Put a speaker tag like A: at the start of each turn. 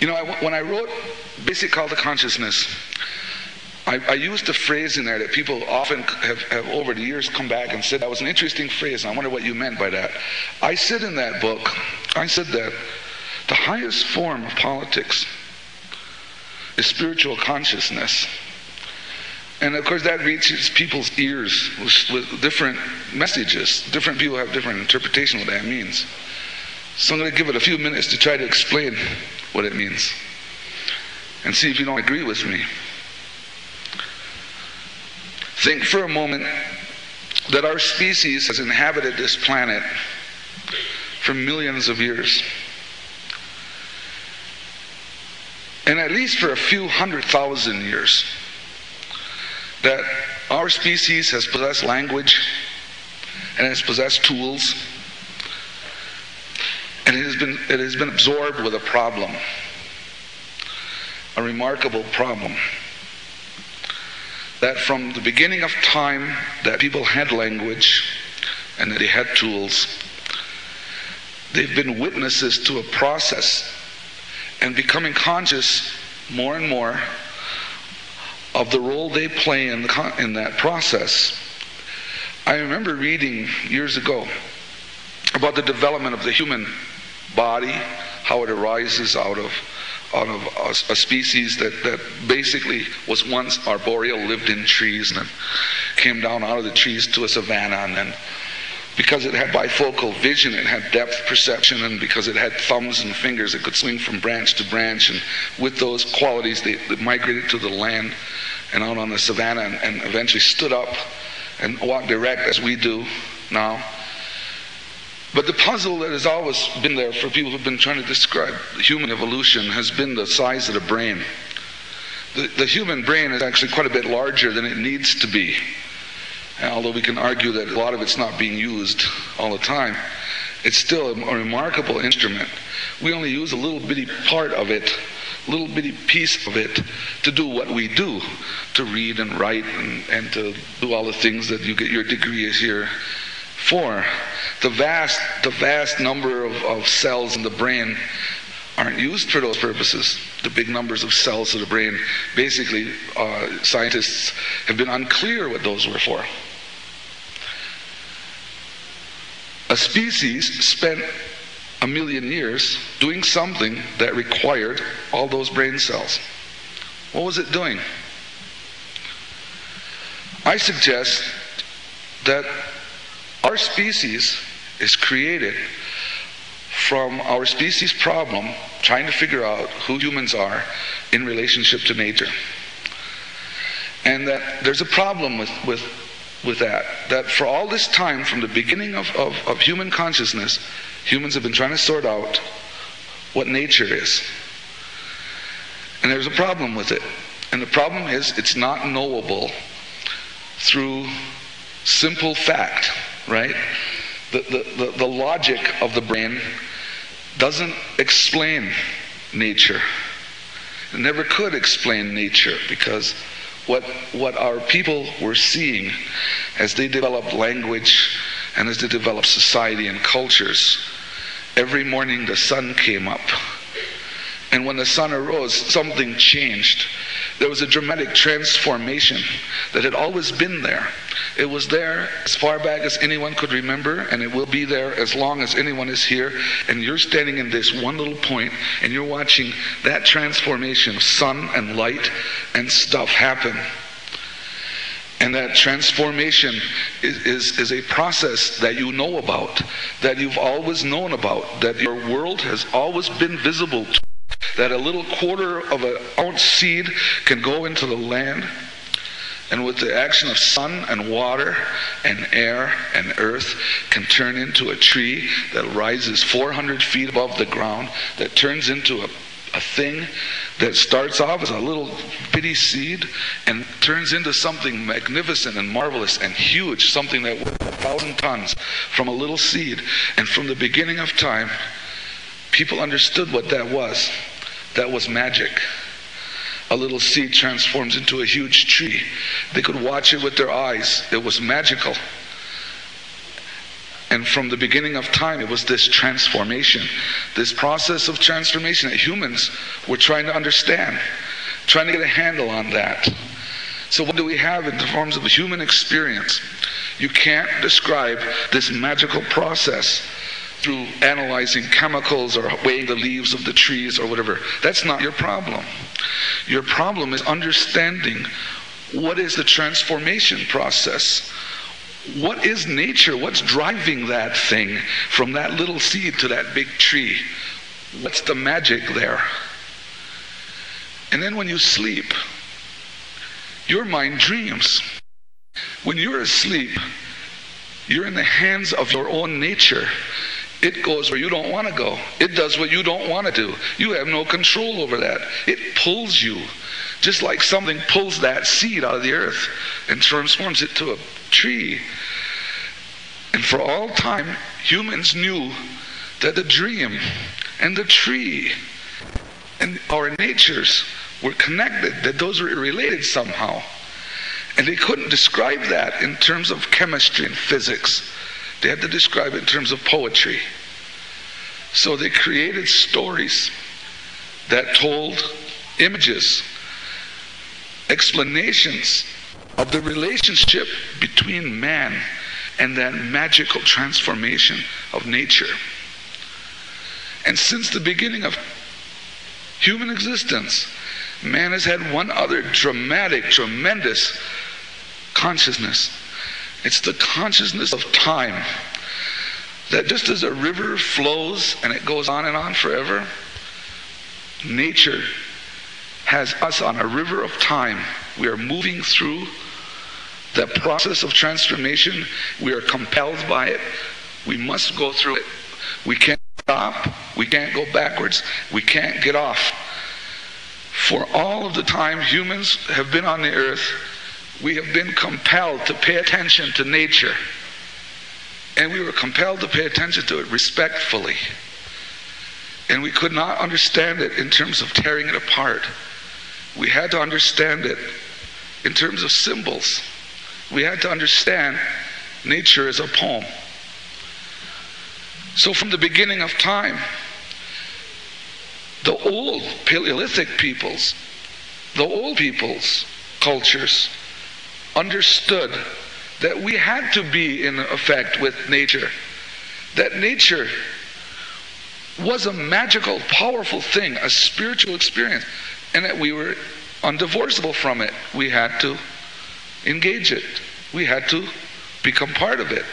A: You know, I, when I wrote Basic Call to Consciousness, I, I, used a phrase in there that people often have, have over the years come back and said that was an interesting phrase. and I wonder what you meant by that. I said in that book, I said that the highest form of politics is spiritual consciousness. And of course, that reaches people's ears with, with different messages. Different people have different interpretations of what that means. So I'm going to give it a few minutes to try to explain what it means and see if you don't agree with me. Think for a moment that our species has inhabited this planet for millions of years. And at least for a few hundred thousand years, that our species has possessed language and has possessed tools it has been it has been absorbed with a problem a remarkable problem that from the beginning of time that people had language and that they had tools they've been witnesses to a process and becoming conscious more and more of the role they play in, the, in that process. I remember reading years ago about the development of the human body, how it arises out of out of a, a, species that, that basically was once arboreal, lived in trees, and came down out of the trees to a savanna, and then because it had bifocal vision, it had depth perception, and because it had thumbs and fingers, it could swing from branch to branch. And with those qualities, they, they migrated to the land and out on the savannah and, and eventually stood up and walked erect as we do now. But the puzzle that has always been there for people who've been trying to describe human evolution has been the size of the brain. The, the human brain is actually quite a bit larger than it needs to be. Although we can argue that a lot of it's not being used all the time, it's still a, a remarkable instrument. We only use a little bitty part of it little bitty piece of it to do what we do, to read and write and, and to do all the things that you get your degree is here for. The vast, the vast number of, of cells in the brain aren't used for those purposes. The big numbers of cells of the brain, basically, uh, scientists have been unclear what those were for. A species spent a million years doing something that required all those brain cells. What was it doing? I suggest that our species is created from our species problem trying to figure out who humans are in relationship to nature. And that there's a problem with, with, with that. That for all this time, from the beginning of, of, of human consciousness, humans have been trying to sort out what nature is. And there's a problem with it. And the problem is it's not knowable through simple fact, right? The, the, the, the logic of the brain doesn't explain nature. It never could explain nature because what, what our people were seeing as they developed language and as they developed society and cultures every morning the sun came up. And when the sun arose, something changed. There was a dramatic transformation that had always been there. It was there as far back as anyone could remember, and it will be there as long as anyone is here. And you're standing in this one little point, and you're watching that transformation of sun and light and stuff happen. And that transformation is, is, is, a process that you know about, that you've always known about, that your world has always been visible to. That a little quarter of an ounce seed can go into the land, and with the action of sun and water and air and earth, can turn into a tree that rises 400 feet above the ground, that turns into a a thing that starts off as a little bitty seed and turns into something magnificent and marvelous and huge, something that weighs a thousand tons from a little seed. And from the beginning of time, people understood what that was. That was magic. A little seed transforms into a huge tree. They could watch it with their eyes. It was magical. And from the beginning of time, it was this transformation, this process of transformation that humans were trying to understand, trying to get a handle on that. So, what do we have in terms of a human experience? You can't describe this magical process through analyzing chemicals or weighing the leaves of the trees or whatever. That's not your problem. Your problem is understanding what is the transformation process. What is nature? What's driving that thing from that little seed to that big tree? What's the magic there? And then when you sleep, your mind dreams. When you're asleep, you're in the hands of your own nature. It goes where you don't want to go. It does what you don't want to do. You have no control over that. It pulls you, just like something pulls that seed out of the earth and transforms it to a tree. And for all time, humans knew that the dream and the tree and our natures were connected, that those were related somehow. And they couldn't describe that in terms of chemistry and physics. They had to describe it in terms of poetry. So they created stories that told images, explanations of the relationship between man and that magical transformation of nature. And since the beginning of human existence, man has had one other dramatic, tremendous consciousness. It's the consciousness of time. That just as a river flows and it goes on and on forever, nature has us on a river of time. We are moving through the process of transformation. We are compelled by it. We must go through it. We can't stop. We can't go backwards. We can't get off. For all of the time humans have been on the earth, we have been compelled to pay attention to nature. And we were compelled to pay attention to it respectfully. And we could not understand it in terms of tearing it apart. We had to understand it in terms of symbols. We had to understand nature as a poem. So, from the beginning of time, the old Paleolithic peoples, the old peoples' cultures understood that we had to be in effect with nature, that nature was a magical, powerful thing, a spiritual experience, and that we were undivorceable from it. We had to engage it, we had to become part of it.